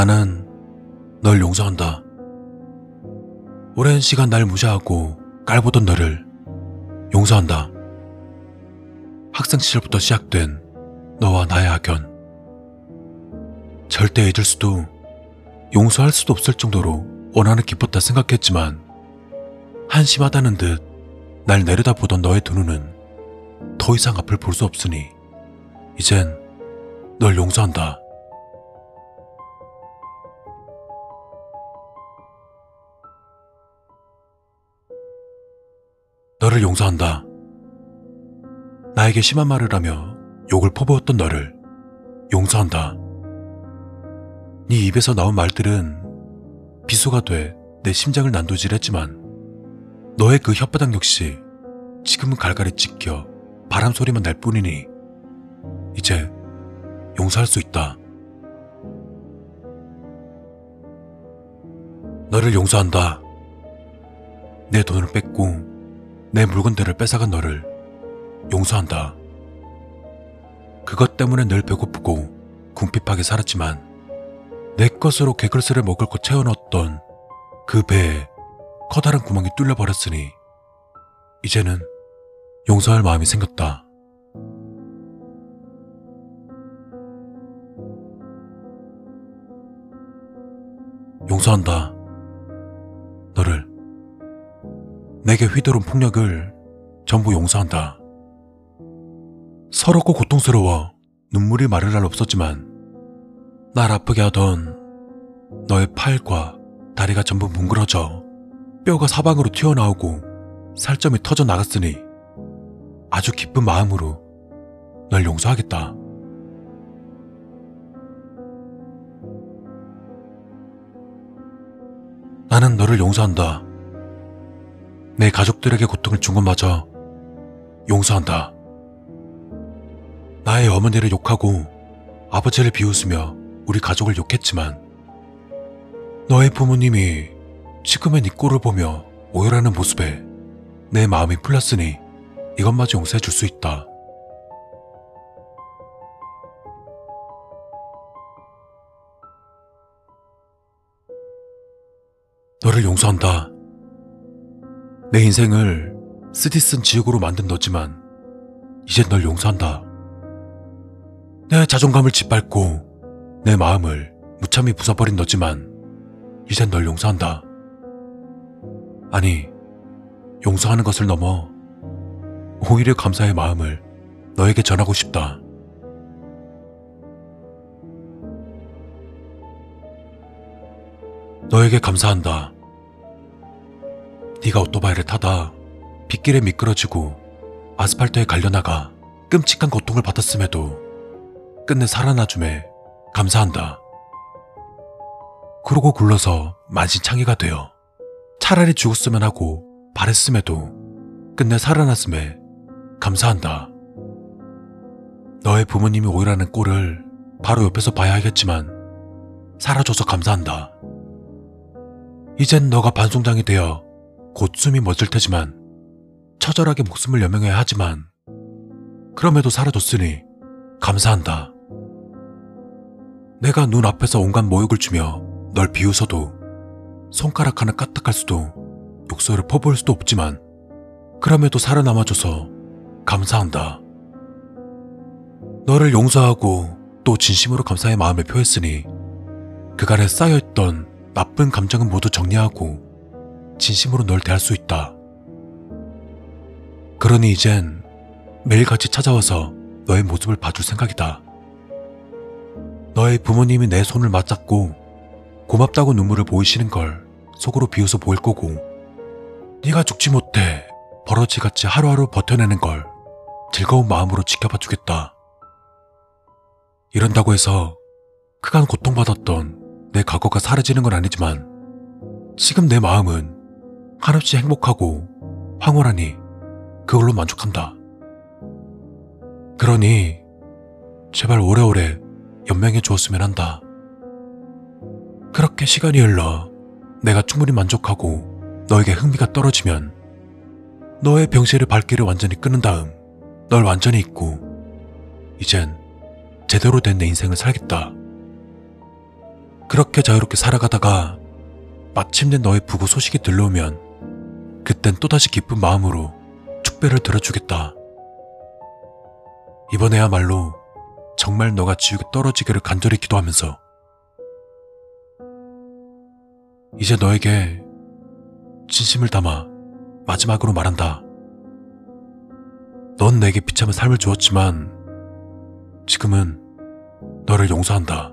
나는 널 용서한다. 오랜 시간 날 무시하고 깔보던 너를 용서한다. 학생 시절부터 시작된 너와 나의 악연. 절대 잊을 수도 용서할 수도 없을 정도로 원한을 깊었다 생각했지만 한심하다는 듯 날 내려다보던 너의 두 눈은 더 이상 앞을 볼 수 없으니 이젠 널 용서한다. 너를 용서한다. 나에게 심한 말을 하며 욕을 퍼부었던 너를 용서한다. 네 입에서 나온 말들은 비수가 돼 내 심장을 난도질했지만 너의 그 혓바닥 역시 지금은 갈갈이 찢겨 바람 소리만 날 뿐이니 이제 용서할 수 있다. 너를 용서한다. 내 돈을 뺏고 내 물건들을 뺏어간 너를 용서한다. 그것 때문에 늘 배고프고 궁핍하게 살았지만 내 것으로 개글스를 먹을 것 채워넣었던 그 배에 커다란 구멍이 뚫려 버렸으니 이제는 용서할 마음이 생겼다. 용서한다. 내게 휘두른 폭력을 전부 용서한다. 서럽고 고통스러워 눈물이 마를 날 없었지만 날 아프게 하던 너의 팔과 다리가 전부 뭉그러져 뼈가 사방으로 튀어나오고 살점이 터져 나갔으니 아주 기쁜 마음으로 널 용서하겠다. 나는 너를 용서한다. 내 가족들에게 고통을 준 것마저 용서한다. 나의 어머니를 욕하고 아버지를 비웃으며 우리 가족을 욕했지만 너의 부모님이 지금의 네 꼴을 보며 오열하는 모습에 내 마음이 풀렸으니 이것마저 용서해 줄 수 있다. 너를 용서한다. 내 인생을 쓰디쓴 지옥으로 만든 너지만 이젠 널 용서한다. 내 자존감을 짓밟고 내 마음을 무참히 부숴버린 너지만 이젠 널 용서한다. 아니, 용서하는 것을 넘어 오히려 감사의 마음을 너에게 전하고 싶다. 너에게 감사한다. 네가 오토바이를 타다 빗길에 미끄러지고 아스팔트에 갈려나가 끔찍한 고통을 받았음에도 끝내 살아나줌에 감사한다. 그러고 굴러서 만신창이가 되어 차라리 죽었으면 하고 바랬음에도 끝내 살아났음에 감사한다. 너의 부모님이 오열하는 꼴을 바로 옆에서 봐야 하겠지만 살아줘서 감사한다. 이젠 너가 반송장이 되어 곧 숨이 멎을 테지만 처절하게 목숨을 여명해야 하지만 그럼에도 살아줬으니 감사한다. 내가 눈앞에서 온갖 모욕을 주며 널 비웃어도 손가락 하나 까딱할 수도 욕설을 퍼부을 수도 없지만 그럼에도 살아남아줘서 감사한다. 너를 용서하고 또 진심으로 감사의 마음을 표했으니 그간에 쌓여있던 나쁜 감정은 모두 정리하고 진심으로 널 대할 수 있다. 그러니 이젠 매일같이 찾아와서 너의 모습을 봐줄 생각이다. 너의 부모님이 내 손을 맞잡고 고맙다고 눈물을 보이시는 걸 속으로 비웃어 보일 거고 네가 죽지 못해 버러지같이 하루하루 버텨내는 걸 즐거운 마음으로 지켜봐 주겠다. 이런다고 해서 그간 고통받았던 내 과거가 사라지는 건 아니지만 지금 내 마음은 한없이 행복하고 황홀하니 그걸로 만족한다. 그러니 제발 오래오래 연명해 주었으면 한다. 그렇게 시간이 흘러 내가 충분히 만족하고 너에게 흥미가 떨어지면 너의 병실의 발길을 완전히 끊은 다음 널 완전히 잊고 이젠 제대로 된 내 인생을 살겠다. 그렇게 자유롭게 살아가다가 마침내 너의 부고 소식이 들려오면 그땐 또다시 기쁜 마음으로 축배를 들어주겠다. 이번에야말로 정말 너가 지옥에 떨어지기를 간절히 기도하면서 이제 너에게 진심을 담아 마지막으로 말한다. 넌 내게 비참한 삶을 주었지만 지금은 너를 용서한다.